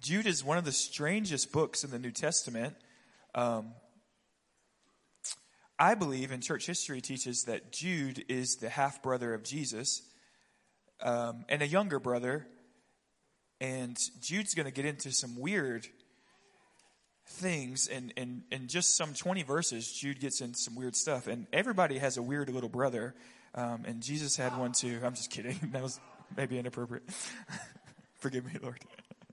Jude is one of the strangest books in the New Testament. Um, I believe, and church history teaches that Jude is the half brother of Jesus um, and a younger brother. And Jude's going to get into some weird things. And in, in, in just some 20 verses, Jude gets into some weird stuff. And everybody has a weird little brother. Um, and Jesus had one too. I'm just kidding. That was maybe inappropriate. Forgive me, Lord.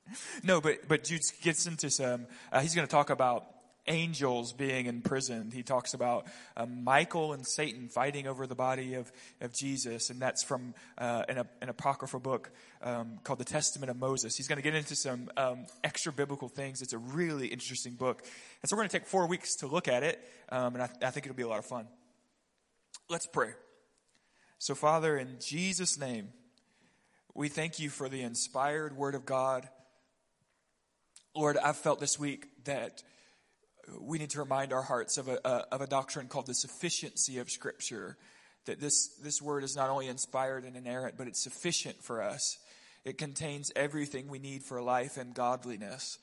no, but, but Jude gets into some, uh, he's going to talk about angels being imprisoned. He talks about uh, Michael and Satan fighting over the body of, of Jesus, and that's from uh, an, an, apocryphal book um, called the Testament of Moses. He's going to get into some um, extra biblical things. It's a really interesting book. And so we're going to take four weeks to look at it, um, and I, I think it'll be a lot of fun. Let's pray. So, Father, in Jesus' name, we thank you for the inspired word of God. Lord, I've felt this week that we need to remind our hearts of a, of a doctrine called the sufficiency of Scripture. That this, this word is not only inspired and inerrant, but it's sufficient for us. It contains everything we need for life and godliness.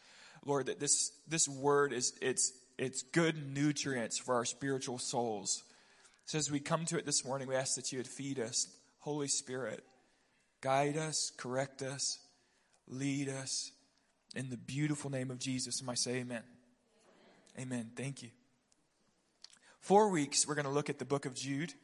Lord, that this, this word is, it's, it's good nutrients for our spiritual souls. So as we come to it this morning, we ask that you would feed us. Holy Spirit, guide us, correct us, lead us. In the beautiful name of Jesus, and I say amen. Amen. Thank you. Four weeks, we're going to look at the book of Jude.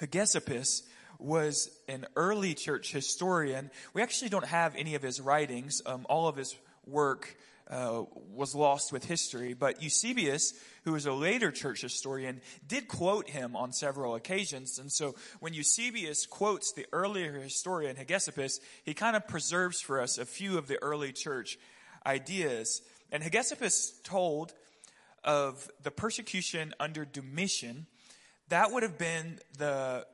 Hegesippus was an early church historian. We actually don't have any of his writings. Um, all of his work uh, was lost with history. But Eusebius, who is a later church historian, did quote him on several occasions. And so when Eusebius quotes the earlier historian Hegesippus, he kind of preserves for us a few of the early church ideas. And Hegesippus told of the persecution under Domitian. That would have been the,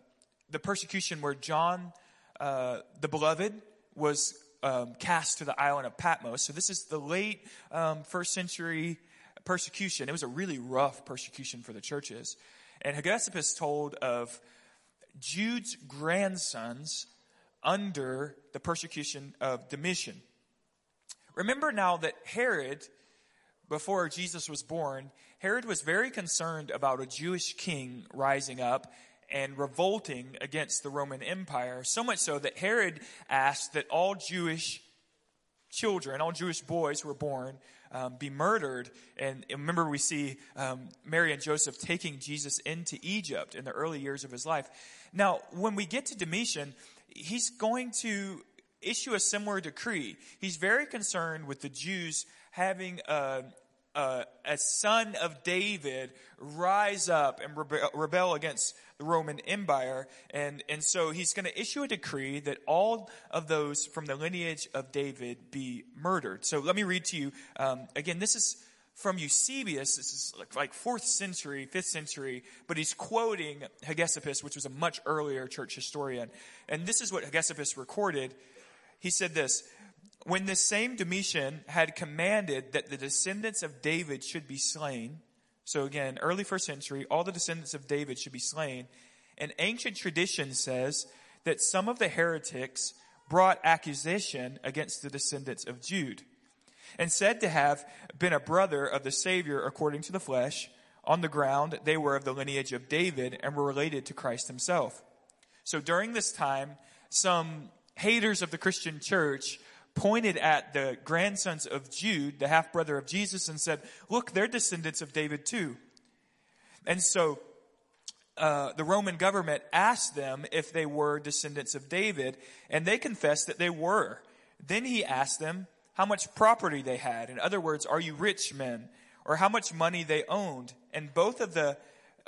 the persecution where John, uh, the beloved, was um, cast to the island of Patmos. So this is the late um, first century persecution. It was a really rough persecution for the churches. And Hegesippus told of Jude's grandsons under the persecution of Domitian. Remember now that Herod, before Jesus was born, Herod was very concerned about a Jewish king rising up and revolting against the Roman Empire, so much so that Herod asked that all Jewish children, all Jewish boys who were born, um, be murdered. And remember, we see um, Mary and Joseph taking Jesus into Egypt in the early years of his life. Now, when we get to Domitian, he's going to issue a similar decree. He's very concerned with the Jews having a, a, a son of David rise up and rebel, rebel against the Roman Empire. And, and so he's going to issue a decree that all of those from the lineage of David be murdered. So let me read to you. Um, again, this is from Eusebius. This is like, like fourth century, fifth century, but he's quoting Hegesippus, which was a much earlier church historian. And this is what Hegesippus recorded. He said this, when this same Domitian had commanded that the descendants of David should be slain, so again, early first century, all the descendants of David should be slain. an ancient tradition says that some of the heretics brought accusation against the descendants of Jude and said to have been a brother of the Savior according to the flesh. On the ground, they were of the lineage of David and were related to Christ himself. So during this time, some haters of the Christian church pointed at the grandsons of Jude, the half brother of Jesus, and said, Look, they're descendants of David too. And so uh, the Roman government asked them if they were descendants of David, and they confessed that they were. Then he asked them how much property they had. In other words, are you rich men? Or how much money they owned. And both of the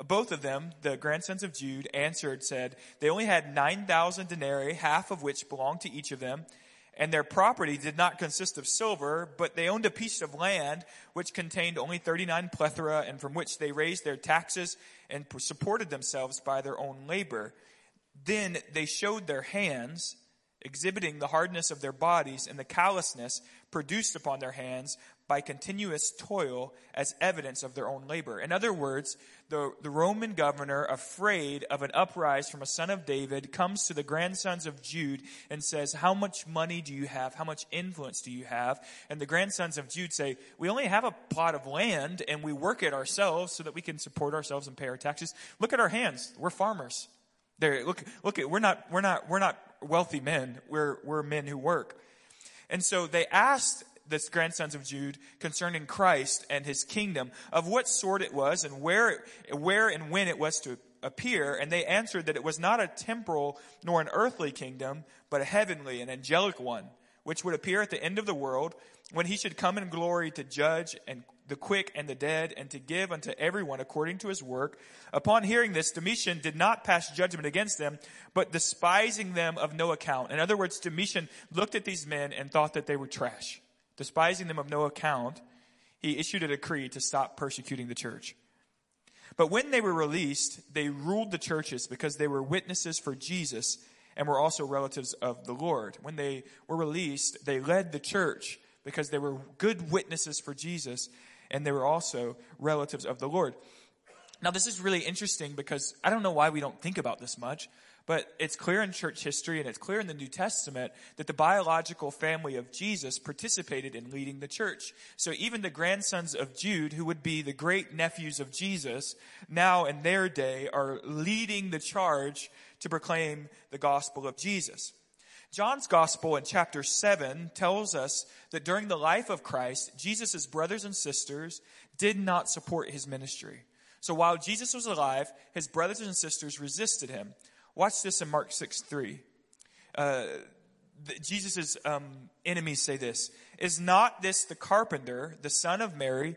both of them, the grandsons of Jude, answered, said, they only had 9,000 denarii, half of which belonged to each of them and their property did not consist of silver, but they owned a piece of land which contained only 39 plethora and from which they raised their taxes and supported themselves by their own labor. Then they showed their hands, exhibiting the hardness of their bodies and the callousness produced upon their hands by continuous toil as evidence of their own labor. In other words, the, the Roman governor, afraid of an uprising from a son of David, comes to the grandsons of Jude and says, How much money do you have? How much influence do you have? And the grandsons of Jude say, We only have a plot of land and we work it ourselves so that we can support ourselves and pay our taxes. Look at our hands. We're farmers. There, look, look at, we're not, we're not, we're not wealthy men. We're, we're men who work. And so they asked the grandsons of Jude concerning Christ and his kingdom, of what sort it was and where, where and when it was to appear. And they answered that it was not a temporal nor an earthly kingdom, but a heavenly and angelic one, which would appear at the end of the world when he should come in glory to judge and the quick and the dead and to give unto everyone according to his work. Upon hearing this, Domitian did not pass judgment against them, but despising them of no account. In other words, Domitian looked at these men and thought that they were trash. Despising them of no account, he issued a decree to stop persecuting the church. But when they were released, they ruled the churches because they were witnesses for Jesus and were also relatives of the Lord. When they were released, they led the church because they were good witnesses for Jesus and they were also relatives of the Lord. Now, this is really interesting because I don't know why we don't think about this much, but it's clear in church history and it's clear in the New Testament that the biological family of Jesus participated in leading the church. So even the grandsons of Jude, who would be the great nephews of Jesus, now in their day are leading the charge to proclaim the gospel of Jesus. John's gospel in chapter 7 tells us that during the life of Christ, Jesus' brothers and sisters did not support his ministry. So while Jesus was alive, his brothers and sisters resisted him. Watch this in Mark 6 3. Uh, Jesus' um, enemies say this Is not this the carpenter, the son of Mary,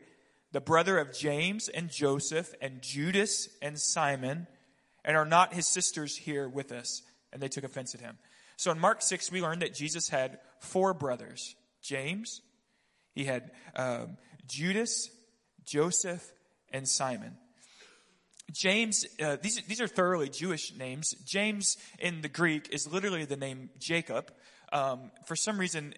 the brother of James and Joseph and Judas and Simon? And are not his sisters here with us? And they took offense at him. So in Mark 6, we learned that Jesus had four brothers James, he had um, Judas, Joseph, and Simon. James, uh, these, these are thoroughly Jewish names. James in the Greek is literally the name Jacob. Um, for some reason,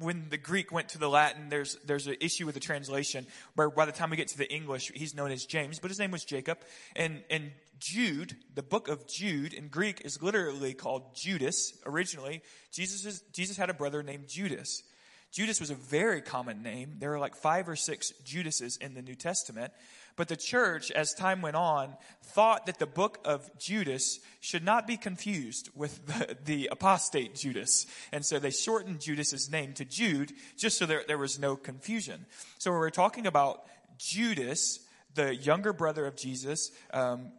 when the Greek went to the Latin, there's there's an issue with the translation where by the time we get to the English, he's known as James, but his name was Jacob. And and Jude, the book of Jude in Greek is literally called Judas originally. Jesus is, Jesus had a brother named Judas. Judas was a very common name. There are like five or six Judases in the New Testament. But the church, as time went on, thought that the book of Judas should not be confused with the, the apostate Judas. And so they shortened Judas's name to Jude just so there, there was no confusion. So when we're talking about Judas, the younger brother of Jesus, um,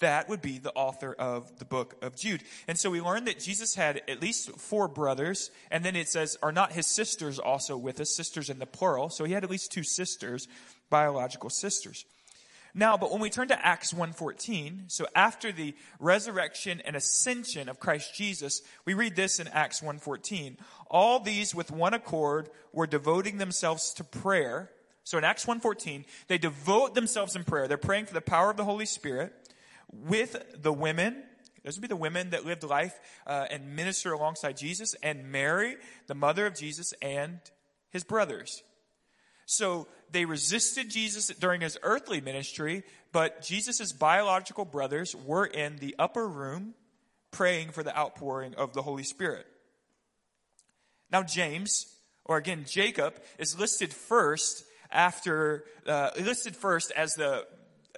that would be the author of the book of Jude. And so we learned that Jesus had at least four brothers, and then it says, are not his sisters also with us, sisters in the plural. So he had at least two sisters, biological sisters. Now, but when we turn to Acts 1:14, so after the resurrection and ascension of Christ Jesus, we read this in Acts 1:14. All these with one accord were devoting themselves to prayer. So in Acts 1:14, they devote themselves in prayer. They're praying for the power of the Holy Spirit with the women. Those would be the women that lived life uh, and minister alongside Jesus, and Mary, the mother of Jesus, and his brothers. So they resisted Jesus during his earthly ministry, but Jesus' biological brothers were in the upper room praying for the outpouring of the Holy Spirit. Now, James, or again, Jacob, is listed first after, uh, listed first as the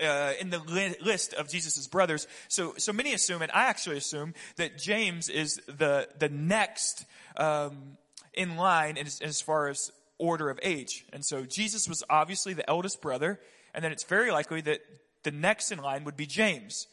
uh, in the li- list of Jesus' brothers. So, so many assume, and I actually assume, that James is the the next um, in line as, as far as order of age. And so Jesus was obviously the eldest brother, and then it's very likely that the next in line would be James.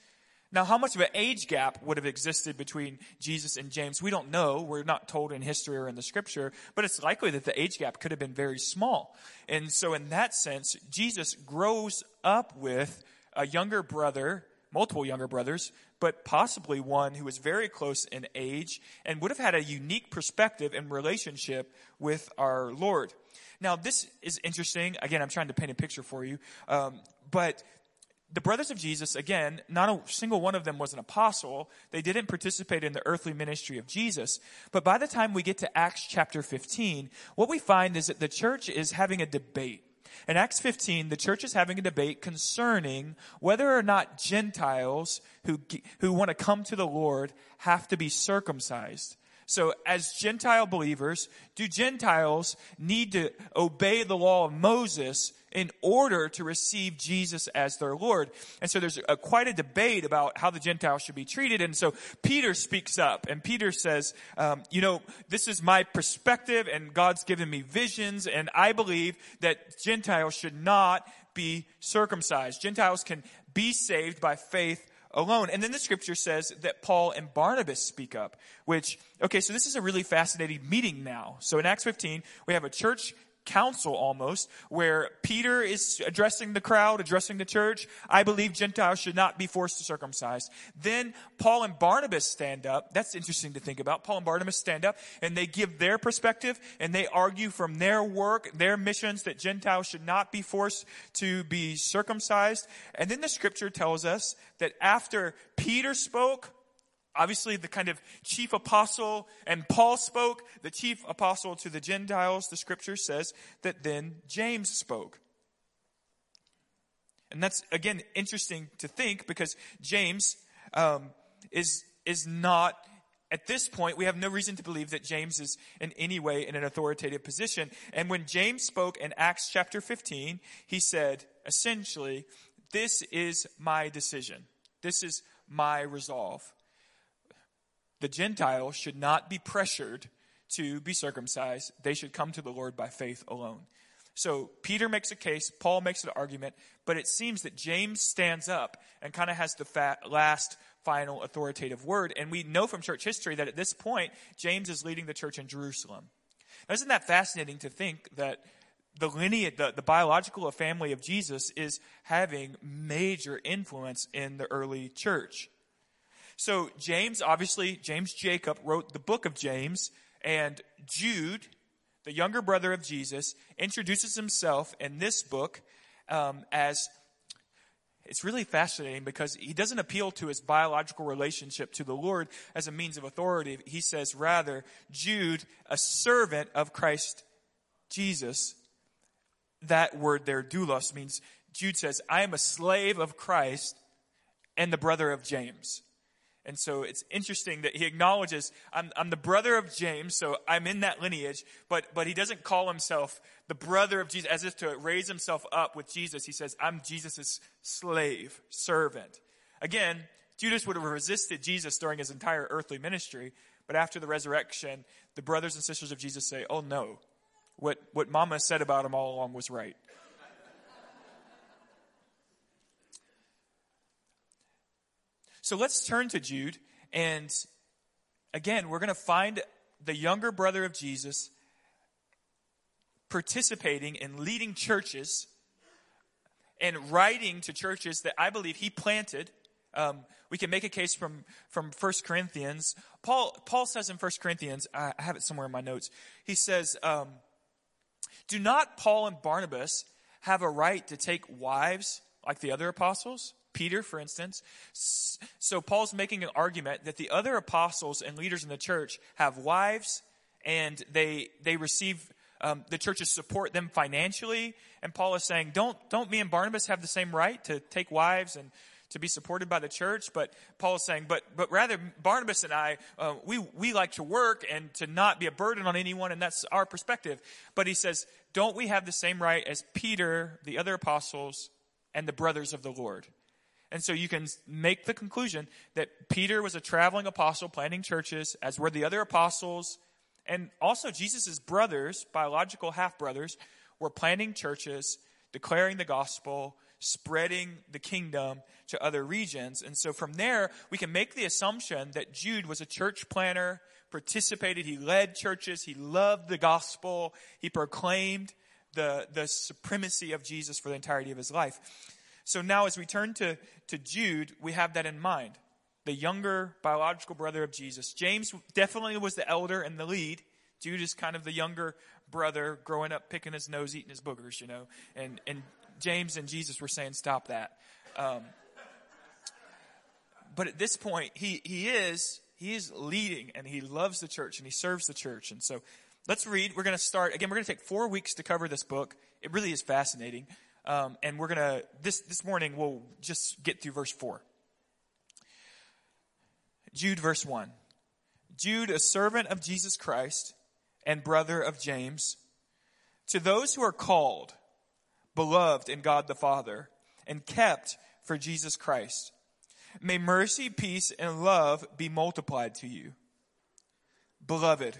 Now, how much of an age gap would have existed between Jesus and James? We don't know. We're not told in history or in the scripture, but it's likely that the age gap could have been very small. And so, in that sense, Jesus grows up with a younger brother, multiple younger brothers, but possibly one who was very close in age and would have had a unique perspective and relationship with our Lord. Now, this is interesting. Again, I'm trying to paint a picture for you. Um, but the brothers of Jesus, again, not a single one of them was an apostle. They didn't participate in the earthly ministry of Jesus. But by the time we get to Acts chapter 15, what we find is that the church is having a debate. In Acts 15, the church is having a debate concerning whether or not Gentiles who, who want to come to the Lord have to be circumcised. So as Gentile believers, do Gentiles need to obey the law of Moses in order to receive Jesus as their Lord. And so there's a, quite a debate about how the Gentiles should be treated. And so Peter speaks up and Peter says, um, you know, this is my perspective and God's given me visions and I believe that Gentiles should not be circumcised. Gentiles can be saved by faith alone. And then the scripture says that Paul and Barnabas speak up, which, okay, so this is a really fascinating meeting now. So in Acts 15, we have a church council almost, where Peter is addressing the crowd, addressing the church. I believe Gentiles should not be forced to circumcise. Then Paul and Barnabas stand up. That's interesting to think about. Paul and Barnabas stand up and they give their perspective and they argue from their work, their missions that Gentiles should not be forced to be circumcised. And then the scripture tells us that after Peter spoke, obviously the kind of chief apostle, and Paul spoke, the chief apostle to the Gentiles, the scripture says that then James spoke. And that's, again, interesting to think because James um, is, is not, at this point, we have no reason to believe that James is in any way in an authoritative position. And when James spoke in Acts chapter 15, he said, essentially, this is my decision. This is my resolve the Gentiles should not be pressured to be circumcised. They should come to the Lord by faith alone. So Peter makes a case, Paul makes an argument, but it seems that James stands up and kind of has the fat, last final authoritative word. And we know from church history that at this point, James is leading the church in Jerusalem. Now, isn't that fascinating to think that the lineage, the, the biological family of Jesus is having major influence in the early church? So James, obviously, James Jacob wrote the book of James, and Jude, the younger brother of Jesus, introduces himself in this book um, as it's really fascinating because he doesn't appeal to his biological relationship to the Lord as a means of authority. He says, rather, Jude, a servant of Christ Jesus. That word there, doulos, means Jude says, I am a slave of Christ and the brother of James. And so it's interesting that he acknowledges, I'm, I'm the brother of James, so I'm in that lineage, but, but he doesn't call himself the brother of Jesus as if to raise himself up with Jesus. He says, I'm Jesus' slave, servant. Again, Judas would have resisted Jesus during his entire earthly ministry, but after the resurrection, the brothers and sisters of Jesus say, Oh no, what, what mama said about him all along was right. So let's turn to Jude. And again, we're going to find the younger brother of Jesus participating in leading churches and writing to churches that I believe he planted. Um, we can make a case from from First Corinthians. Paul Paul says in First Corinthians, I have it somewhere in my notes. He says, um, "Do not Paul and Barnabas have a right to take wives like the other apostles?" Peter, for instance. So Paul's making an argument that the other apostles and leaders in the church have wives and they, they receive, um, the churches support them financially. And Paul is saying, don't, don't me and Barnabas have the same right to take wives and to be supported by the church? But Paul is saying, but, but rather Barnabas and I, uh, we, we like to work and to not be a burden on anyone. And that's our perspective. But he says, don't we have the same right as Peter, the other apostles, and the brothers of the Lord? And so you can make the conclusion that Peter was a traveling apostle planting churches, as were the other apostles. And also Jesus' brothers, biological half brothers, were planting churches, declaring the gospel, spreading the kingdom to other regions. And so from there, we can make the assumption that Jude was a church planner, participated, he led churches, he loved the gospel, he proclaimed the, the supremacy of Jesus for the entirety of his life. So now as we turn to, to Jude, we have that in mind. The younger biological brother of Jesus. James definitely was the elder and the lead. Jude is kind of the younger brother growing up picking his nose, eating his boogers, you know. And, and James and Jesus were saying, stop that. Um, but at this point, he, he is, he is leading and he loves the church and he serves the church. And so let's read. We're going to start, again, we're going to take four weeks to cover this book. It really is fascinating. Um, and we're going to, this, this morning, we'll just get through verse four. Jude, verse one. Jude, a servant of Jesus Christ and brother of James, to those who are called, beloved in God the Father, and kept for Jesus Christ May mercy, peace, and love be multiplied to you. Beloved,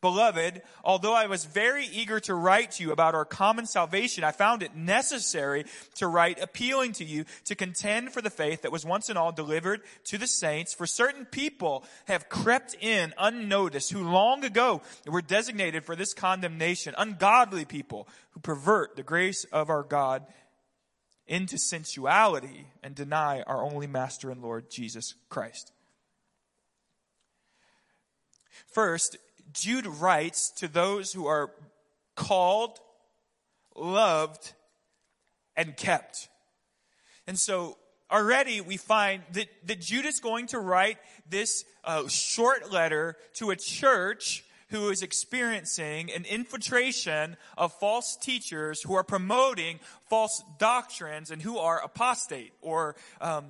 Beloved, although I was very eager to write to you about our common salvation, I found it necessary to write appealing to you to contend for the faith that was once and all delivered to the saints. For certain people have crept in unnoticed who long ago were designated for this condemnation, ungodly people who pervert the grace of our God into sensuality and deny our only Master and Lord Jesus Christ. First, Jude writes to those who are called, loved, and kept. And so already we find that, that Jude is going to write this uh, short letter to a church who is experiencing an infiltration of false teachers who are promoting false doctrines and who are apostate or um,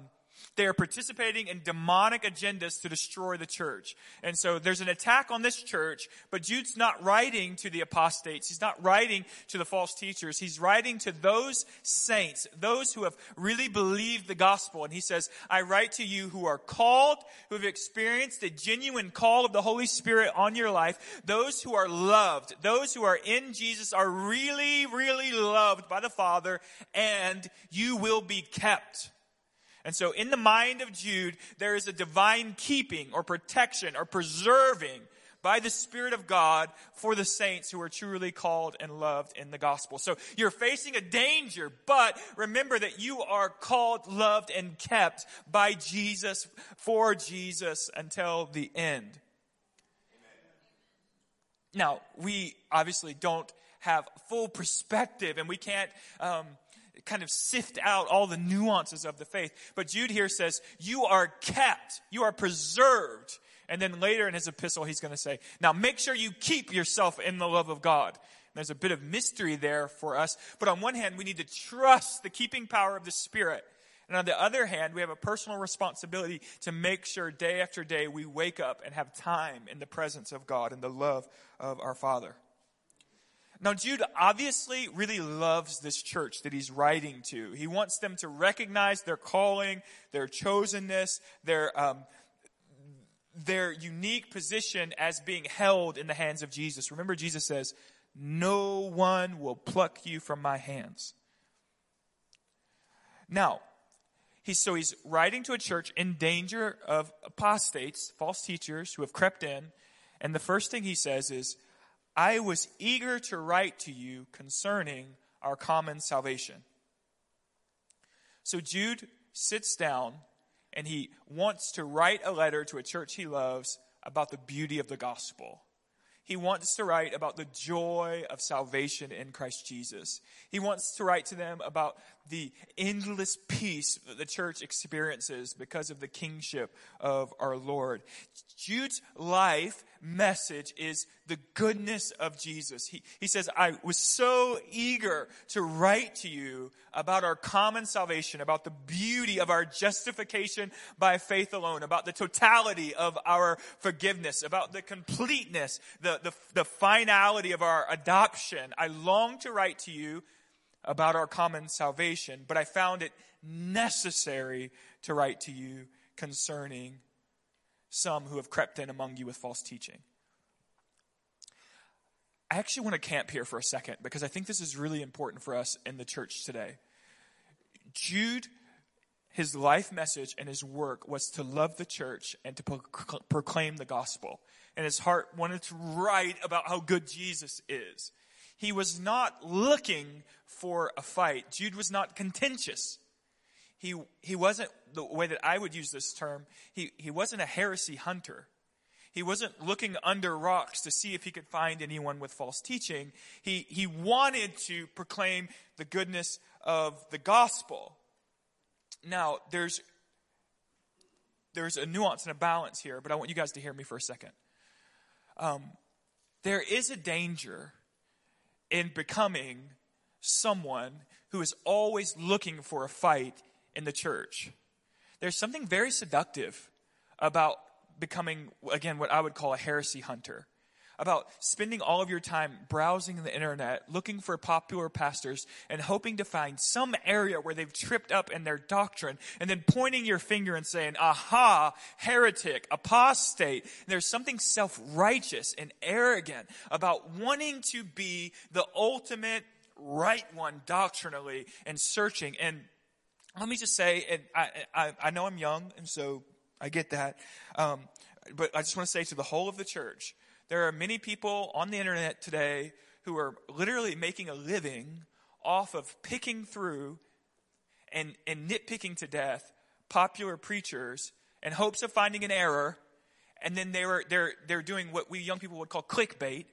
they are participating in demonic agendas to destroy the church. And so there's an attack on this church, but Jude's not writing to the apostates. He's not writing to the false teachers. He's writing to those saints, those who have really believed the gospel. And he says, I write to you who are called, who have experienced a genuine call of the Holy Spirit on your life, those who are loved, those who are in Jesus are really, really loved by the Father, and you will be kept. And so in the mind of Jude, there is a divine keeping or protection or preserving by the Spirit of God for the saints who are truly called and loved in the gospel. So you're facing a danger, but remember that you are called, loved, and kept by Jesus, for Jesus until the end. Amen. Now, we obviously don't have full perspective and we can't, um, kind of sift out all the nuances of the faith. But Jude here says, you are kept, you are preserved. And then later in his epistle, he's going to say, now make sure you keep yourself in the love of God. There's a bit of mystery there for us. But on one hand, we need to trust the keeping power of the Spirit. And on the other hand, we have a personal responsibility to make sure day after day we wake up and have time in the presence of God and the love of our Father. Now, Jude obviously really loves this church that he's writing to. He wants them to recognize their calling, their chosenness, their, um, their unique position as being held in the hands of Jesus. Remember, Jesus says, No one will pluck you from my hands. Now, so he's writing to a church in danger of apostates, false teachers who have crept in. And the first thing he says is, I was eager to write to you concerning our common salvation. So Jude sits down and he wants to write a letter to a church he loves about the beauty of the gospel. He wants to write about the joy of salvation in Christ Jesus. He wants to write to them about the endless peace that the church experiences because of the kingship of our Lord. Jude's life message is the goodness of Jesus. He, he says, I was so eager to write to you about our common salvation, about the beauty of our justification by faith alone, about the totality of our forgiveness, about the completeness, the, the, the finality of our adoption. I long to write to you about our common salvation, but I found it necessary to write to you concerning some who have crept in among you with false teaching. I actually want to camp here for a second because I think this is really important for us in the church today. Jude his life message and his work was to love the church and to proclaim the gospel. And his heart wanted to write about how good Jesus is. He was not looking for a fight. Jude was not contentious. He, he wasn't, the way that I would use this term, he, he wasn't a heresy hunter. He wasn't looking under rocks to see if he could find anyone with false teaching. He, he wanted to proclaim the goodness of the gospel. Now, there's, there's a nuance and a balance here, but I want you guys to hear me for a second. Um, there is a danger in becoming someone who is always looking for a fight in the church. There's something very seductive about becoming, again, what I would call a heresy hunter about spending all of your time browsing the internet, looking for popular pastors, and hoping to find some area where they've tripped up in their doctrine, and then pointing your finger and saying, aha, heretic, apostate. There's something self-righteous and arrogant about wanting to be the ultimate right one doctrinally and searching. And let me just say, and I, I, I know I'm young, and so I get that. Um, but I just want to say to the whole of the church, there are many people on the internet today who are literally making a living off of picking through and, and nitpicking to death popular preachers in hopes of finding an error. And then they were, they're, they're doing what we young people would call clickbait.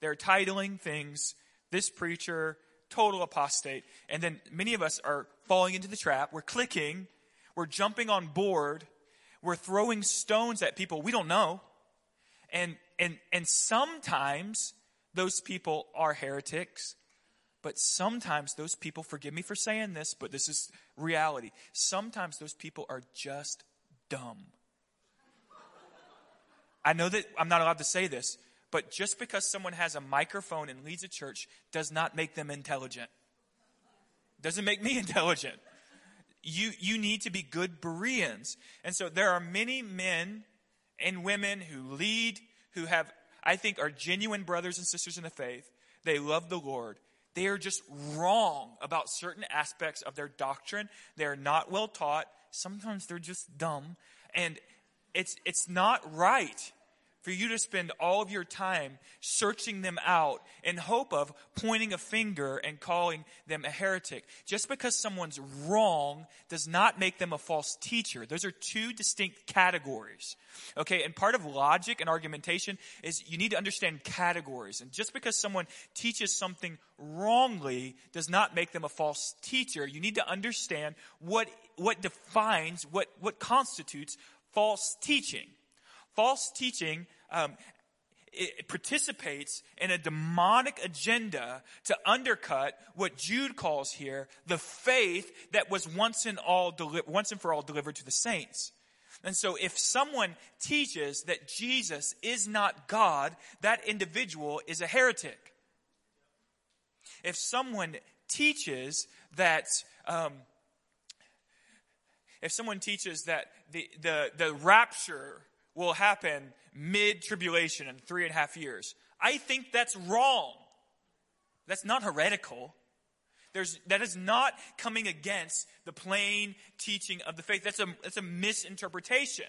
They're titling things, this preacher, total apostate. And then many of us are falling into the trap. We're clicking. We're jumping on board. We're throwing stones at people we don't know. And, and, and sometimes those people are heretics, but sometimes those people, forgive me for saying this, but this is reality. Sometimes those people are just dumb. I know that I'm not allowed to say this, but just because someone has a microphone and leads a church does not make them intelligent. Doesn't make me intelligent. You, you need to be good Bereans. And so there are many men and women who lead who have, I think, are genuine brothers and sisters in the faith. They love the Lord. They are just wrong about certain aspects of their doctrine. They're not well taught. Sometimes they're just dumb. And it's, it's not right for you to spend all of your time searching them out in hope of pointing a finger and calling them a heretic. Just because someone's wrong does not make them a false teacher. Those are two distinct categories. Okay, and part of logic and argumentation is you need to understand categories. And just because someone teaches something wrongly does not make them a false teacher. You need to understand what, what defines, what, what constitutes false teaching. False teaching um, it participates in a demonic agenda to undercut what Jude calls here the faith that was once and all deli- once and for all delivered to the saints. And so if someone teaches that Jesus is not God, that individual is a heretic. If someone teaches that um, if someone teaches that the, the, the rapture will happen mid tribulation in three and a half years. I think that's wrong. That's not heretical. There's, that is not coming against the plain teaching of the faith. That's a, that's a misinterpretation.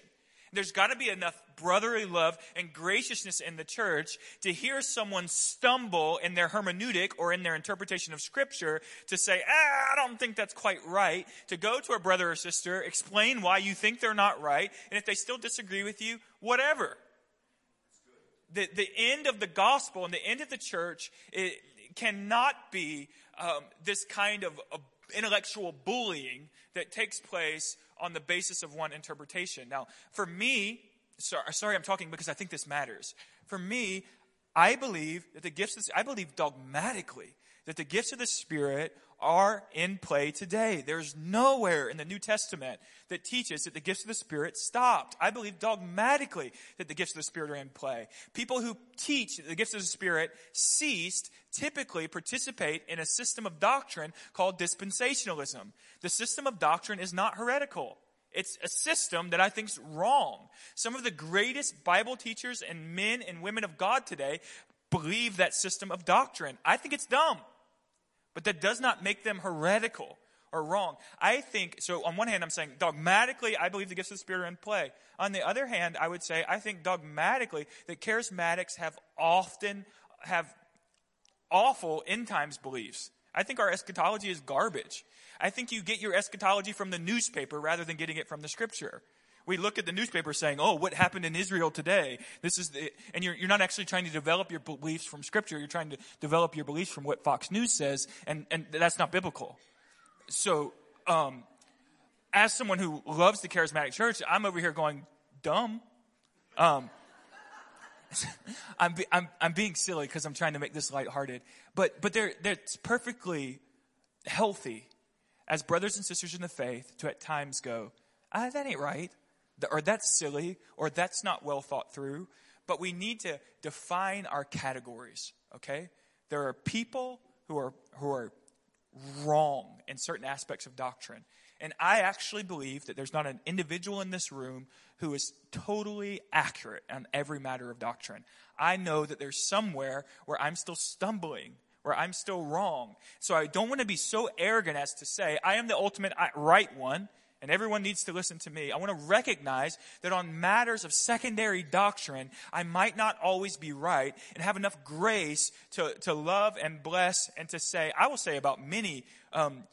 There's got to be enough brotherly love and graciousness in the church to hear someone stumble in their hermeneutic or in their interpretation of scripture to say, ah, I don't think that's quite right. To go to a brother or sister, explain why you think they're not right, and if they still disagree with you, whatever. The, the end of the gospel and the end of the church it cannot be um, this kind of intellectual bullying that takes place on the basis of one interpretation. Now, for me, sorry, sorry I'm talking because I think this matters. For me, I believe that the gifts, I believe dogmatically that the gifts of the Spirit are in play today. There's nowhere in the New Testament that teaches that the gifts of the Spirit stopped. I believe dogmatically that the gifts of the Spirit are in play. People who teach that the gifts of the Spirit ceased typically participate in a system of doctrine called dispensationalism. The system of doctrine is not heretical. It's a system that I think is wrong. Some of the greatest Bible teachers and men and women of God today believe that system of doctrine. I think it's dumb. But that does not make them heretical or wrong. I think, so on one hand, I'm saying dogmatically, I believe the gifts of the Spirit are in play. On the other hand, I would say, I think dogmatically that charismatics have often, have awful end times beliefs. I think our eschatology is garbage. I think you get your eschatology from the newspaper rather than getting it from the scripture. We look at the newspaper saying, oh, what happened in Israel today? This is the, and you're, you're not actually trying to develop your beliefs from scripture. You're trying to develop your beliefs from what Fox News says, and, and that's not biblical. So, um, as someone who loves the charismatic church, I'm over here going, dumb. Um, I'm, I'm, I'm being silly because I'm trying to make this lighthearted. But, but they're, they're, perfectly healthy as brothers and sisters in the faith to at times go, ah, that ain't right or that's silly, or that's not well thought through. But we need to define our categories, okay? There are people who are, who are wrong in certain aspects of doctrine. And I actually believe that there's not an individual in this room who is totally accurate on every matter of doctrine. I know that there's somewhere where I'm still stumbling, where I'm still wrong. So I don't want to be so arrogant as to say, I am the ultimate right one and everyone needs to listen to me. I want to recognize that on matters of secondary doctrine, I might not always be right and have enough grace to, to love and bless and to say, I will say about many, um,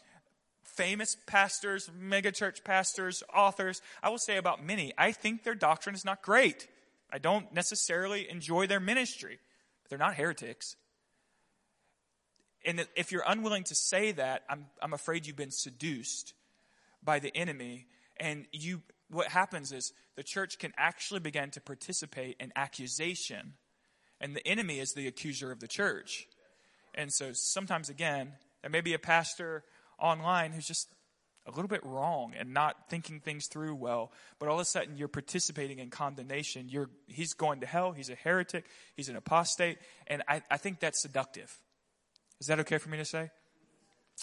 famous pastors, megachurch pastors, authors, I will say about many, I think their doctrine is not great. I don't necessarily enjoy their ministry, they're not heretics. And if you're unwilling to say that, I'm, I'm afraid you've been seduced by the enemy. And you, what happens is the church can actually begin to participate in accusation. And the enemy is the accuser of the church. And so sometimes, again, there may be a pastor online who's just a little bit wrong and not thinking things through well, but all of a sudden you're participating in condemnation. You're, he's going to hell. He's a heretic. He's an apostate. And I, I think that's seductive. Is that okay for me to say?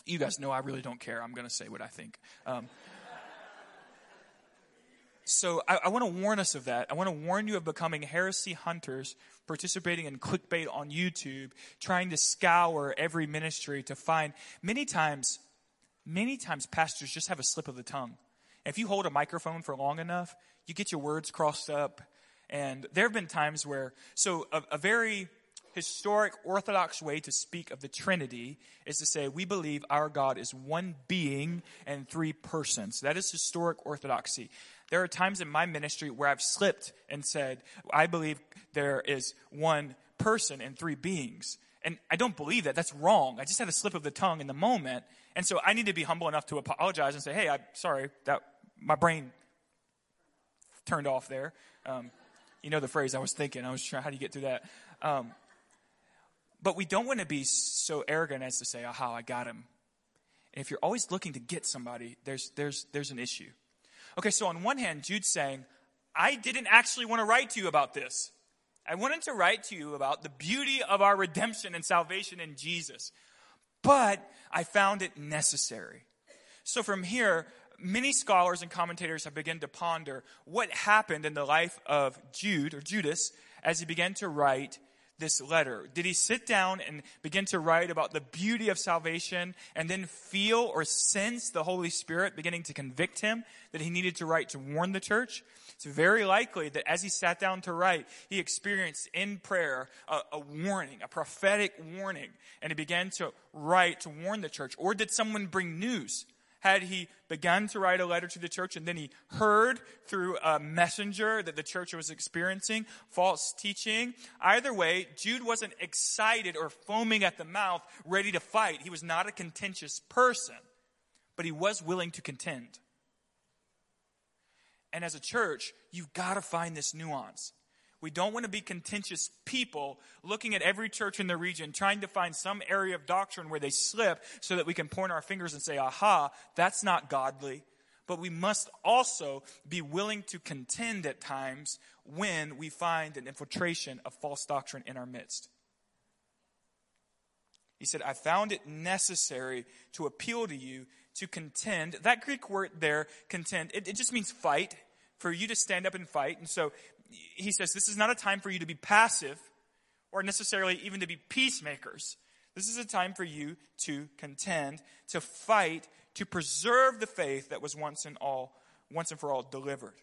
You guys know I really don't care. I'm going to say what I think. Um, so I, I want to warn us of that. I want to warn you of becoming heresy hunters, participating in clickbait on YouTube, trying to scour every ministry to find. Many times, many times pastors just have a slip of the tongue. If you hold a microphone for long enough, you get your words crossed up. And there have been times where, so a, a very historic Orthodox way to speak of the Trinity is to say we believe our God is one being and three persons. That is historic Orthodoxy. There are times in my ministry where I've slipped and said, I believe there is one person and three beings. And I don't believe that. That's wrong. I just had a slip of the tongue in the moment. And so I need to be humble enough to apologize and say, hey, I'm sorry that my brain turned off there. Um, you know the phrase I was thinking. I was trying, how do you get through that? Um, but we don't want to be so arrogant as to say, aha, I got him. And if you're always looking to get somebody, there's, there's, there's an issue. Okay, so on one hand, Jude's saying, I didn't actually want to write to you about this. I wanted to write to you about the beauty of our redemption and salvation in Jesus, but I found it necessary. So from here, many scholars and commentators have begun to ponder what happened in the life of Jude or Judas as he began to write this letter? Did he sit down and begin to write about the beauty of salvation and then feel or sense the Holy Spirit beginning to convict him that he needed to write to warn the church? It's very likely that as he sat down to write, he experienced in prayer a, a warning, a prophetic warning, and he began to write to warn the church. Or did someone bring news? Had he begun to write a letter to the church and then he heard through a messenger that the church was experiencing false teaching? Either way, Jude wasn't excited or foaming at the mouth, ready to fight. He was not a contentious person, but he was willing to contend. And as a church, you've got to find this nuance. We don't want to be contentious people looking at every church in the region, trying to find some area of doctrine where they slip so that we can point our fingers and say, aha, that's not godly. But we must also be willing to contend at times when we find an infiltration of false doctrine in our midst. He said, I found it necessary to appeal to you to contend. That Greek word there, contend, it, it just means fight for you to stand up and fight. And so he says this is not a time for you to be passive or necessarily even to be peacemakers. This is a time for you to contend, to fight, to preserve the faith that was once and all, once and for all delivered.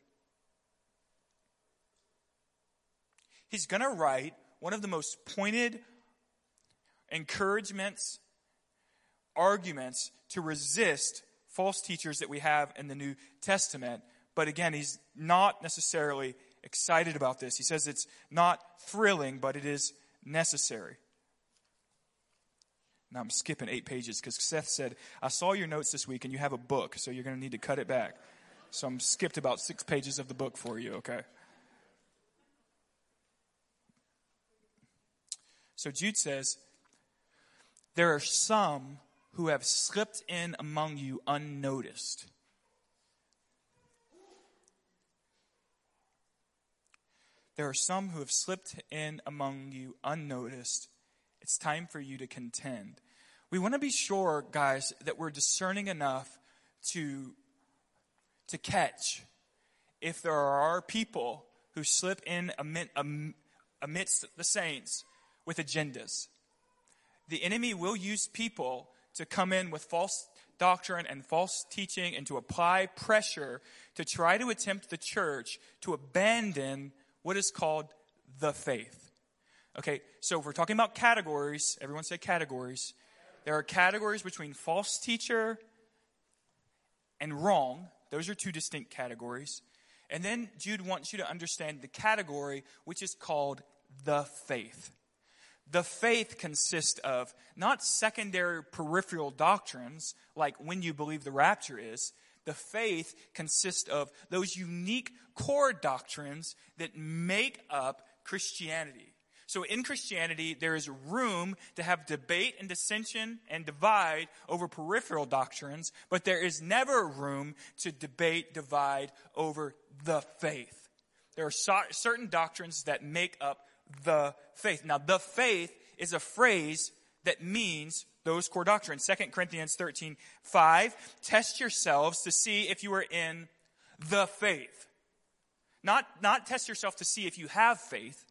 He's going to write one of the most pointed encouragements, arguments to resist false teachers that we have in the New Testament. But again, he's not necessarily excited about this. He says it's not thrilling, but it is necessary. Now I'm skipping eight pages because Seth said, I saw your notes this week and you have a book, so you're going to need to cut it back. So I'm skipped about six pages of the book for you, okay? So Jude says, There are some who have slipped in among you unnoticed. There are some who have slipped in among you unnoticed. It's time for you to contend. We want to be sure, guys, that we're discerning enough to, to catch if there are people who slip in amidst the saints with agendas. The enemy will use people to come in with false doctrine and false teaching and to apply pressure to try to attempt the church to abandon what is called the faith. Okay, so if we're talking about categories, everyone say categories. There are categories between false teacher and wrong. Those are two distinct categories. And then Jude wants you to understand the category which is called the faith. The faith consists of not secondary peripheral doctrines like when you believe the rapture is. The faith consists of those unique core doctrines that make up Christianity. So in Christianity, there is room to have debate and dissension and divide over peripheral doctrines, but there is never room to debate, divide over the faith. There are certain doctrines that make up the faith. Now, the faith is a phrase that means those core doctrines. 2 Corinthians 13, 5. Test yourselves to see if you are in the faith. Not, not test yourself to see if you have faith,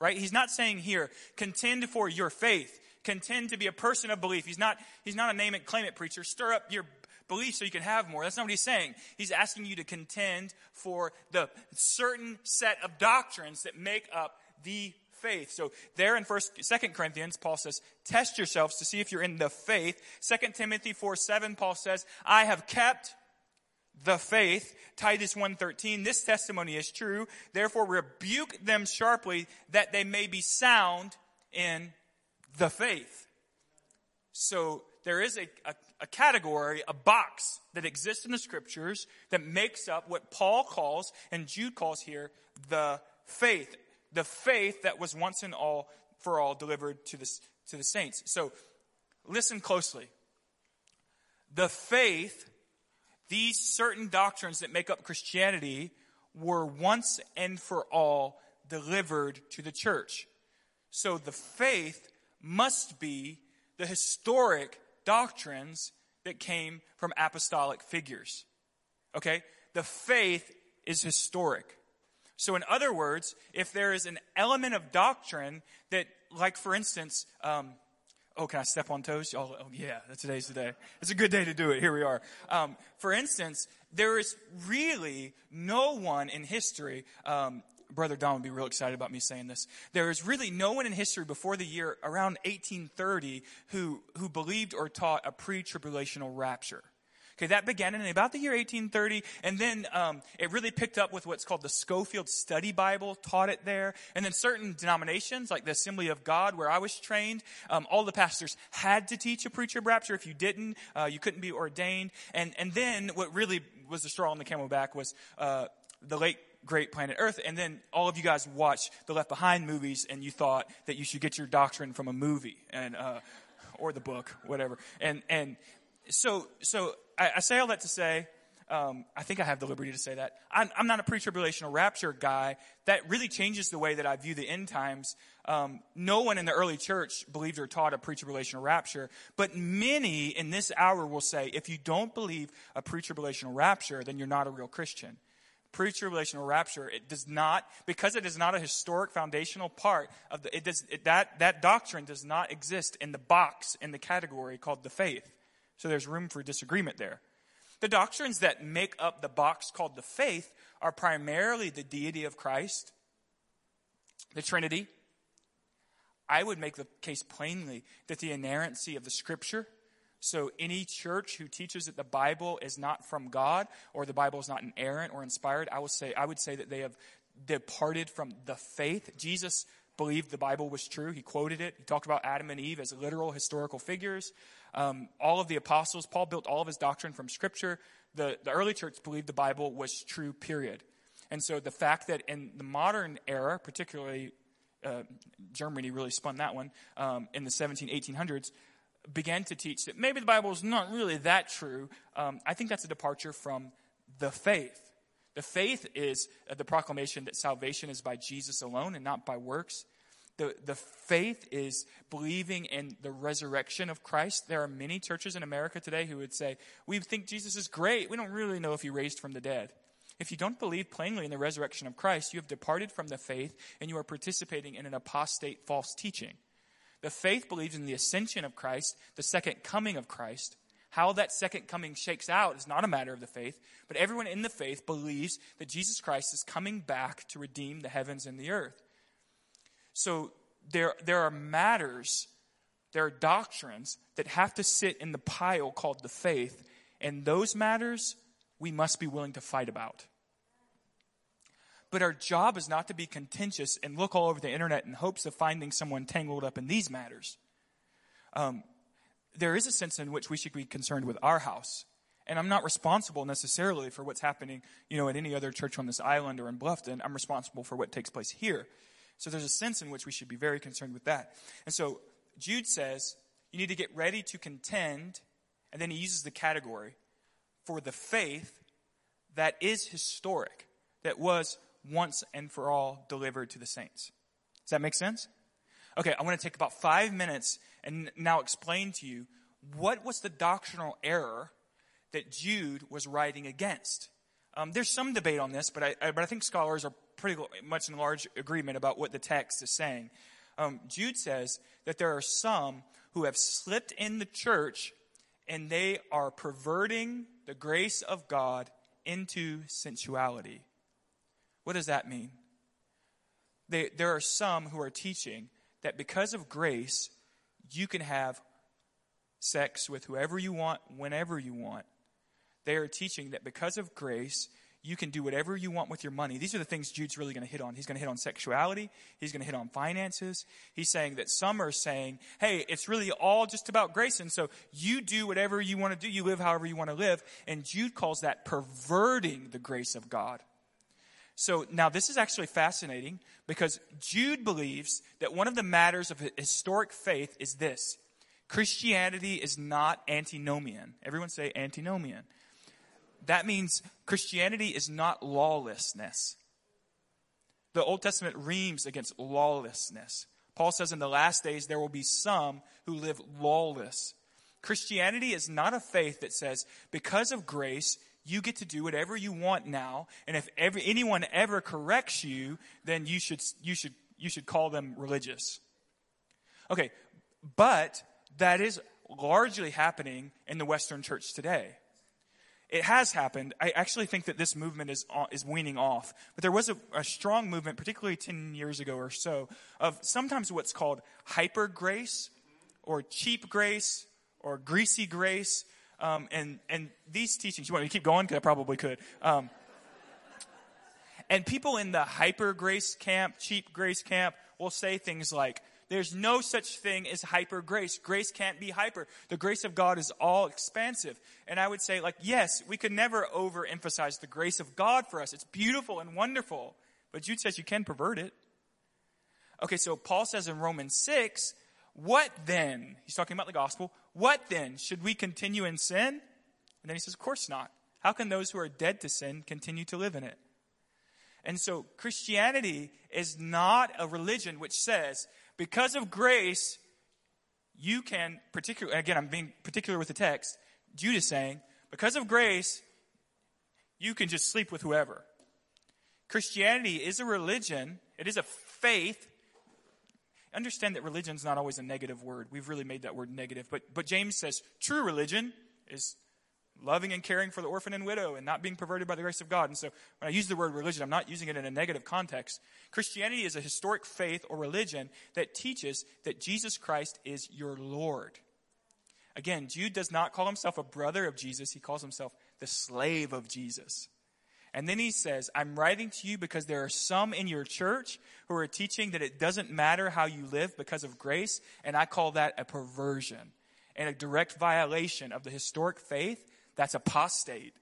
right? He's not saying here, contend for your faith. Contend to be a person of belief. He's not, he's not a name it, claim it preacher. Stir up your belief so you can have more. That's not what he's saying. He's asking you to contend for the certain set of doctrines that make up the faith. So there in first, second Corinthians, Paul says, test yourselves to see if you're in the faith. Second Timothy 4, 7, Paul says, I have kept the faith. Titus 1.13, this testimony is true. Therefore rebuke them sharply that they may be sound in the faith. So there is a, a, a, category, a box that exists in the scriptures that makes up what Paul calls and Jude calls here the faith the faith that was once and all for all delivered to the, to the saints. So listen closely. The faith, these certain doctrines that make up Christianity, were once and for all delivered to the church. So the faith must be the historic doctrines that came from apostolic figures. Okay? The faith is historic. So, in other words, if there is an element of doctrine that, like for instance, um, oh, can I step on toes? Oh, oh, yeah, today's the day. It's a good day to do it. Here we are. Um, for instance, there is really no one in history. Um, Brother Don would be real excited about me saying this. There is really no one in history before the year around 1830 who, who believed or taught a pre-tribulational rapture. Okay, that began in about the year 1830, and then um, it really picked up with what's called the Scofield Study Bible, taught it there. And then certain denominations, like the Assembly of God, where I was trained, um, all the pastors had to teach a pre-trib rapture. If you didn't, uh, you couldn't be ordained. And and then what really was the straw on the camel back was uh, the late great planet Earth. And then all of you guys watched the Left Behind movies, and you thought that you should get your doctrine from a movie and uh, or the book, whatever. And and so so I, I say all that to say, um, I think I have the liberty to say that. I'm, I'm not a pre-tribulational rapture guy. That really changes the way that I view the end times. Um, no one in the early church believed or taught a pre-tribulational rapture, but many in this hour will say, if you don't believe a pre-tribulational rapture, then you're not a real Christian. Pre-tribulational rapture, it does not, because it is not a historic foundational part of the, it does, it, that, that doctrine does not exist in the box, in the category called the faith. So there's room for disagreement there. The doctrines that make up the box called the faith are primarily the deity of Christ, the Trinity. I would make the case plainly that the inerrancy of the Scripture, so any church who teaches that the Bible is not from God or the Bible is not inerrant or inspired, I will say I would say that they have departed from the faith. Jesus believed the Bible was true. He quoted it. He talked about Adam and Eve as literal historical figures. Um, all of the apostles, Paul built all of his doctrine from Scripture. The, the early church believed the Bible was true, period. And so the fact that in the modern era, particularly uh, Germany really spun that one um, in the 17, 1800s, began to teach that maybe the Bible is not really that true. Um, I think that's a departure from the faith. The faith is the proclamation that salvation is by Jesus alone and not by works. The, the faith is believing in the resurrection of Christ. There are many churches in America today who would say, We think Jesus is great. We don't really know if he raised from the dead. If you don't believe plainly in the resurrection of Christ, you have departed from the faith and you are participating in an apostate false teaching. The faith believes in the ascension of Christ, the second coming of Christ. How that second coming shakes out is not a matter of the faith, but everyone in the faith believes that Jesus Christ is coming back to redeem the heavens and the earth. So there, there are matters, there are doctrines that have to sit in the pile called the faith, and those matters we must be willing to fight about. But our job is not to be contentious and look all over the internet in hopes of finding someone tangled up in these matters. Um, there is a sense in which we should be concerned with our house. And I'm not responsible necessarily for what's happening, you know, at any other church on this island or in Bluffton. I'm responsible for what takes place here. So there's a sense in which we should be very concerned with that. And so Jude says, you need to get ready to contend, and then he uses the category for the faith that is historic, that was once and for all delivered to the saints. Does that make sense? Okay, I want to take about five minutes and now explain to you what was the doctrinal error that Jude was writing against. Um, there's some debate on this, but I, I, but I think scholars are pretty much in large agreement about what the text is saying. Um, Jude says that there are some who have slipped in the church and they are perverting the grace of God into sensuality. What does that mean? They, there are some who are teaching that because of grace, you can have sex with whoever you want, whenever you want. They are teaching that because of grace, you can do whatever you want with your money. These are the things Jude's really going to hit on. He's going to hit on sexuality. He's going to hit on finances. He's saying that some are saying, hey, it's really all just about grace. And so you do whatever you want to do. You live however you want to live. And Jude calls that perverting the grace of God. So now this is actually fascinating because Jude believes that one of the matters of historic faith is this. Christianity is not antinomian. Everyone say antinomian that means Christianity is not lawlessness. The Old Testament reams against lawlessness. Paul says in the last days there will be some who live lawless. Christianity is not a faith that says, because of grace, you get to do whatever you want now, and if anyone ever corrects you, then you should, you, should, you should call them religious. Okay, but that is largely happening in the Western church today. It has happened. I actually think that this movement is, uh, is weaning off. But there was a, a strong movement, particularly 10 years ago or so, of sometimes what's called hyper grace or cheap grace or greasy grace. Um, and, and these teachings, you want me to keep going? Because I probably could. Um, and people in the hyper grace camp, cheap grace camp, will say things like, there's no such thing as hyper grace. Grace can't be hyper. The grace of God is all expansive. And I would say, like, yes, we could never overemphasize the grace of God for us. It's beautiful and wonderful. But Jude says you can pervert it. Okay, so Paul says in Romans 6, what then? He's talking about the gospel. What then? Should we continue in sin? And then he says, of course not. How can those who are dead to sin continue to live in it? And so Christianity is not a religion which says because of grace, you can, particular, again, I'm being particular with the text. Jude is saying, because of grace, you can just sleep with whoever. Christianity is a religion, it is a faith. understand that religion's not always a negative word. We've really made that word negative. But, but James says true religion is loving and caring for the orphan and widow and not being perverted by the grace of God. And so when I use the word religion, I'm not using it in a negative context. Christianity is a historic faith or religion that teaches that Jesus Christ is your Lord. Again, Jude does not call himself a brother of Jesus, he calls himself the slave of Jesus. And then he says, I'm writing to you because there are some in your church who are teaching that it doesn't matter how you live because of grace, and I call that a perversion and a direct violation of the historic faith. That's apostate.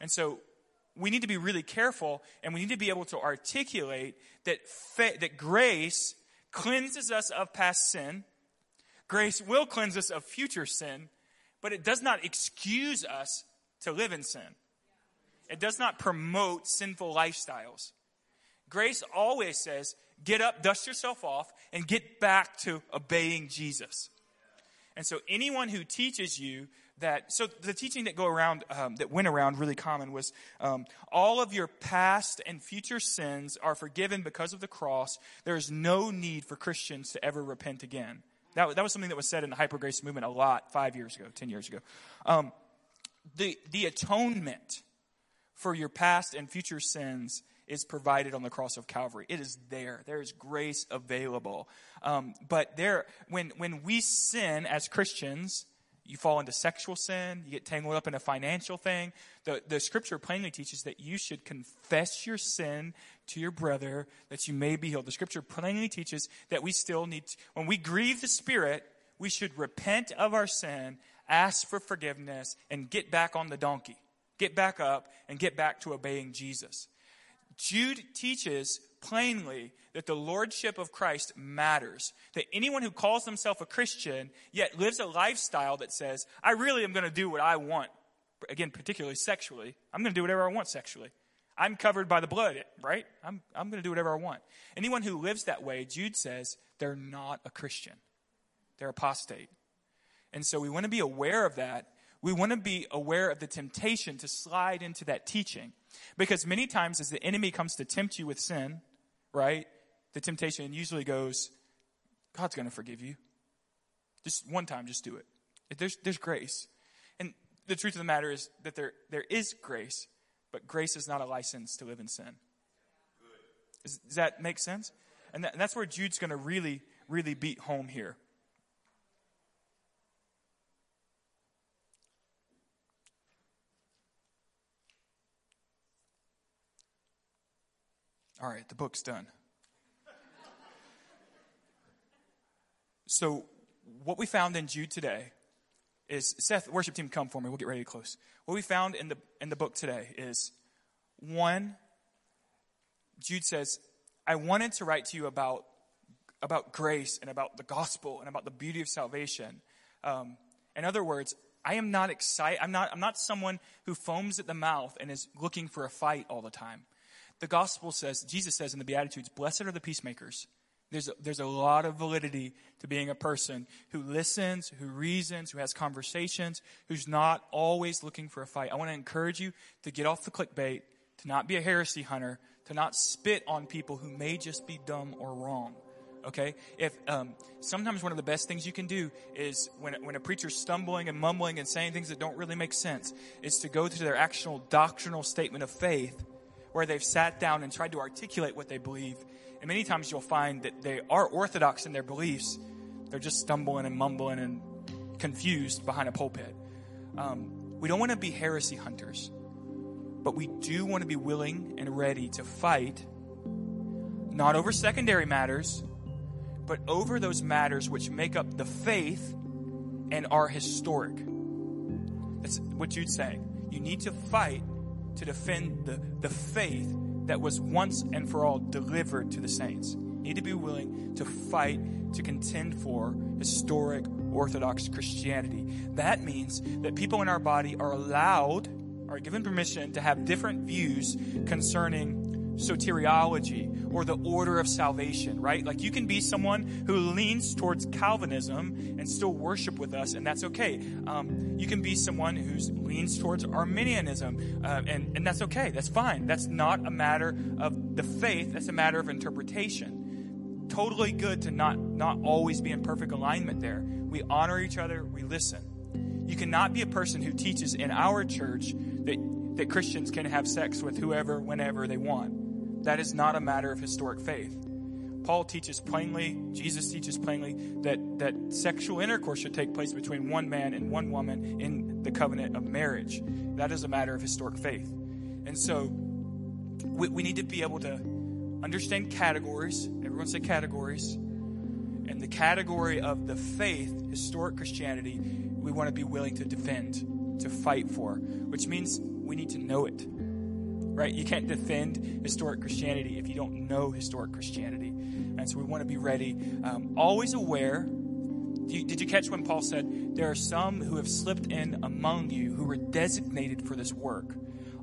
And so we need to be really careful and we need to be able to articulate that, fa- that grace cleanses us of past sin. Grace will cleanse us of future sin, but it does not excuse us to live in sin. It does not promote sinful lifestyles. Grace always says, get up, dust yourself off, and get back to obeying Jesus. And so anyone who teaches you that, so the teaching that go around, um, that went around really common was, um, all of your past and future sins are forgiven because of the cross. There is no need for Christians to ever repent again. That, that was something that was said in the hyper grace movement a lot five years ago, ten years ago. Um, the, the atonement for your past and future sins is provided on the cross of Calvary. It is there. There is grace available. Um, but there, when when we sin as Christians, you fall into sexual sin, you get tangled up in a financial thing. The, the scripture plainly teaches that you should confess your sin to your brother that you may be healed. The scripture plainly teaches that we still need, to, when we grieve the Spirit, we should repent of our sin, ask for forgiveness, and get back on the donkey. Get back up and get back to obeying Jesus. Jude teaches plainly that the lordship of Christ matters. That anyone who calls himself a Christian yet lives a lifestyle that says, I really am going to do what I want, again, particularly sexually, I'm going to do whatever I want sexually. I'm covered by the blood, right? I'm, I'm going to do whatever I want. Anyone who lives that way, Jude says, they're not a Christian. They're apostate. And so we want to be aware of that. We want to be aware of the temptation to slide into that teaching. Because many times, as the enemy comes to tempt you with sin, right, the temptation usually goes, God's going to forgive you. Just one time, just do it. There's, there's grace. And the truth of the matter is that there, there is grace, but grace is not a license to live in sin. Does that make sense? And, that, and that's where Jude's going to really, really beat home here. All right, the book's done. so, what we found in Jude today is Seth, worship team, come for me. We'll get ready to close. What we found in the in the book today is one. Jude says, "I wanted to write to you about about grace and about the gospel and about the beauty of salvation." Um, in other words, I am not excited. I'm not. I'm not someone who foams at the mouth and is looking for a fight all the time the gospel says, Jesus says in the Beatitudes, blessed are the peacemakers. There's a, there's a lot of validity to being a person who listens, who reasons, who has conversations, who's not always looking for a fight. I want to encourage you to get off the clickbait, to not be a heresy hunter, to not spit on people who may just be dumb or wrong. Okay? If, um, sometimes one of the best things you can do is when, when a preacher's stumbling and mumbling and saying things that don't really make sense, is to go to their actual doctrinal statement of faith where they've sat down and tried to articulate what they believe. And many times you'll find that they are orthodox in their beliefs. They're just stumbling and mumbling and confused behind a pulpit. Um, we don't want to be heresy hunters, but we do want to be willing and ready to fight, not over secondary matters, but over those matters which make up the faith and are historic. That's what Jude's saying. You need to fight to defend the, the faith that was once and for all delivered to the saints. You need to be willing to fight, to contend for historic Orthodox Christianity. That means that people in our body are allowed, are given permission to have different views concerning soteriology or the order of salvation, right? Like you can be someone who leans towards Calvinism and still worship with us, and that's okay. Um, you can be someone who leans towards Arminianism, uh, and, and that's okay. That's fine. That's not a matter of the faith, that's a matter of interpretation. totally good to not not always be in perfect alignment there. We honor each other, we listen. You cannot be a person who teaches in our church that that Christians can have sex with whoever whenever they want. That is not a matter of historic faith. Paul teaches plainly, Jesus teaches plainly that that sexual intercourse should take place between one man and one woman in the covenant of marriage. That is a matter of historic faith. And so we, we need to be able to understand categories. Everyone say categories. And the category of the faith, historic Christianity, we want to be willing to defend, to fight for, which means we need to know it. Right? You can't defend historic Christianity if you don't know historic Christianity. And so we want to be ready, um, always aware. Did you, did you catch when Paul said, There are some who have slipped in among you who were designated for this work?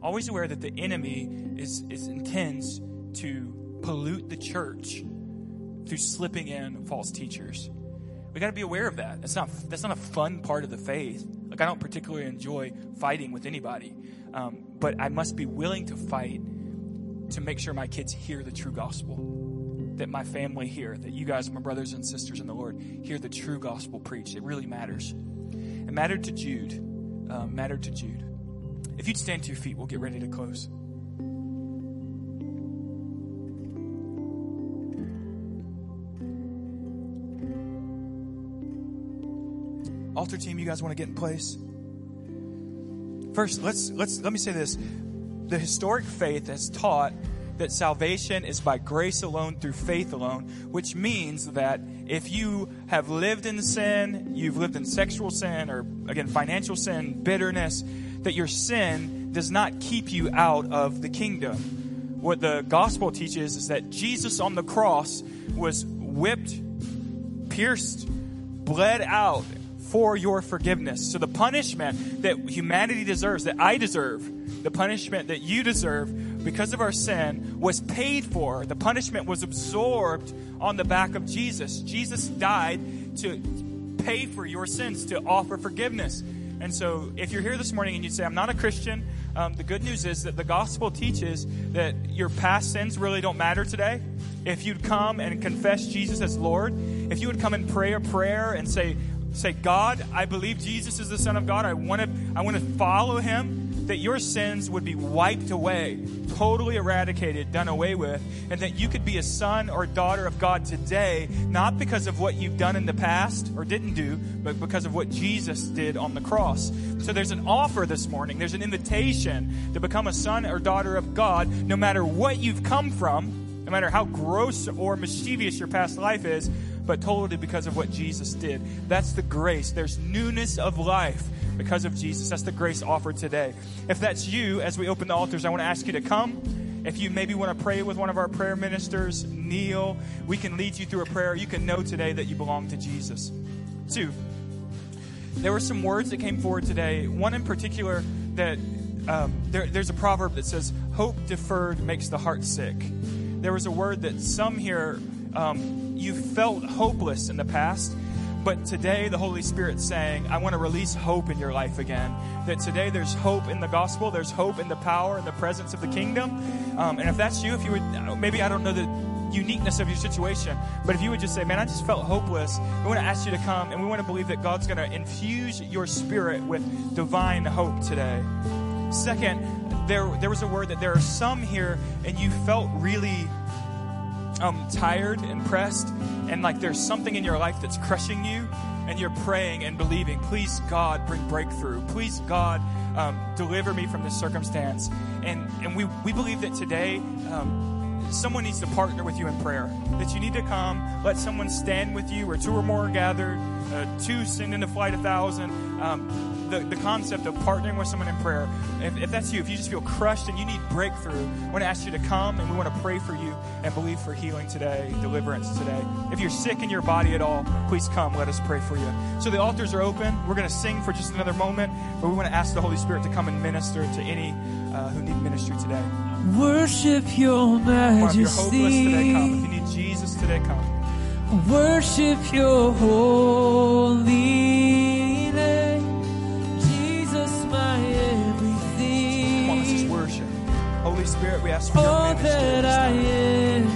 Always aware that the enemy is, is intends to pollute the church through slipping in false teachers. We got to be aware of that. That's not that's not a fun part of the faith. Like I don't particularly enjoy fighting with anybody, um, but I must be willing to fight to make sure my kids hear the true gospel, that my family hear, that you guys, my brothers and sisters in the Lord, hear the true gospel preached. It really matters. It mattered to Jude. Um, mattered to Jude. If you'd stand to your feet, we'll get ready to close. Altar team, you guys want to get in place? First, let's let's let me say this. The historic faith has taught that salvation is by grace alone through faith alone, which means that if you have lived in sin, you've lived in sexual sin or again financial sin, bitterness, that your sin does not keep you out of the kingdom. What the gospel teaches is that Jesus on the cross was whipped, pierced, bled out for your forgiveness. So the punishment that humanity deserves, that I deserve, the punishment that you deserve because of our sin was paid for. The punishment was absorbed on the back of Jesus. Jesus died to pay for your sins, to offer forgiveness. And so, if you're here this morning and you say, I'm not a Christian, um, the good news is that the gospel teaches that your past sins really don't matter today. If you'd come and confess Jesus as Lord, if you would come and pray a prayer and say, say, God, I believe Jesus is the Son of God. I want to, I want to follow Him. That your sins would be wiped away, totally eradicated, done away with, and that you could be a son or daughter of God today, not because of what you've done in the past or didn't do, but because of what Jesus did on the cross. So there's an offer this morning. There's an invitation to become a son or daughter of God, no matter what you've come from, no matter how gross or mischievous your past life is, but totally because of what Jesus did. That's the grace. There's newness of life because of Jesus. That's the grace offered today. If that's you, as we open the altars, I want to ask you to come. If you maybe want to pray with one of our prayer ministers, kneel. We can lead you through a prayer. You can know today that you belong to Jesus. Two, there were some words that came forward today. One in particular that um, there, there's a proverb that says, Hope deferred makes the heart sick. There was a word that some here um, you felt hopeless in the past, but today the Holy Spirit's saying, I want to release hope in your life again. That today there's hope in the gospel, there's hope in the power and the presence of the kingdom. Um, and if that's you, if you would, maybe I don't know the uniqueness of your situation, but if you would just say, Man, I just felt hopeless, we want to ask you to come and we want to believe that God's going to infuse your spirit with divine hope today. Second, there, there was a word that there are some here and you felt really um, tired and pressed, and like there's something in your life that's crushing you, and you're praying and believing, please, God, bring breakthrough. Please, God, um, deliver me from this circumstance. And, and we, we believe that today, um, someone needs to partner with you in prayer. That you need to come, let someone stand with you, or two or more gathered, uh, two send in a flight a thousand. Um, the, the concept of partnering with someone in prayer. If, if that's you, if you just feel crushed and you need breakthrough, I want to ask you to come and we want to pray for you and believe for healing today, deliverance today. If you're sick in your body at all, please come. Let us pray for you. So the altars are open. We're going to sing for just another moment, but we want to ask the Holy Spirit to come and minister to any uh, who need ministry today. Worship your majesty. If you're hopeless today, come. If you need Jesus today, come. Worship your holy Spirit, we ask for your All that I am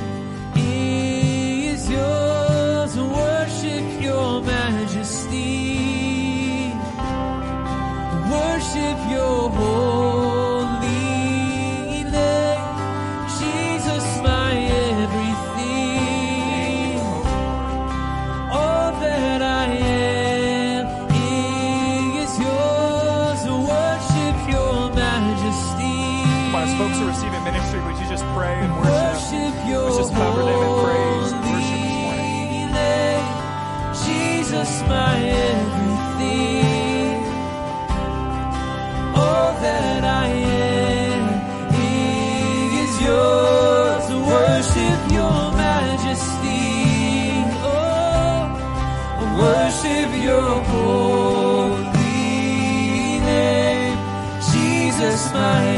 is yours. Worship your majesty. Worship your holy. Worship your holy name. Jesus, my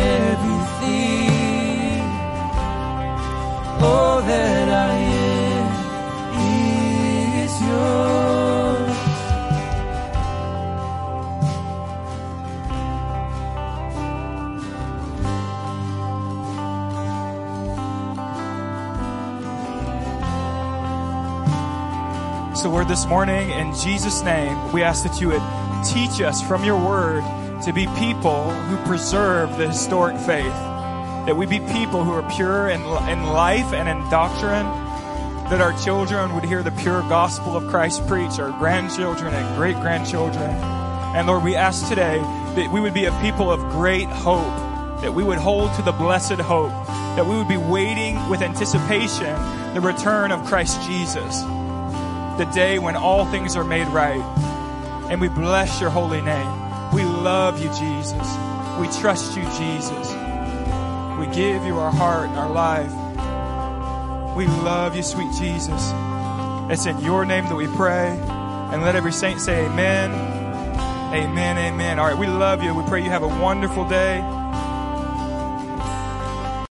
this morning, in Jesus' name, we ask that you would teach us from your word to be people who preserve the historic faith. That we be people who are pure in, in life and in doctrine. That our children would hear the pure gospel of Christ preached, our grandchildren and great grandchildren. And Lord, we ask today that we would be a people of great hope, that we would hold to the blessed hope, that we would be waiting with anticipation the return of Christ Jesus the day when all things are made right. And we bless your holy name. We love you, Jesus. We trust you, Jesus. We give you our heart and our life. We love you, sweet Jesus. It's in your name that we pray. And let every saint say amen. Amen, amen. All right, we love you. We pray you have a wonderful day.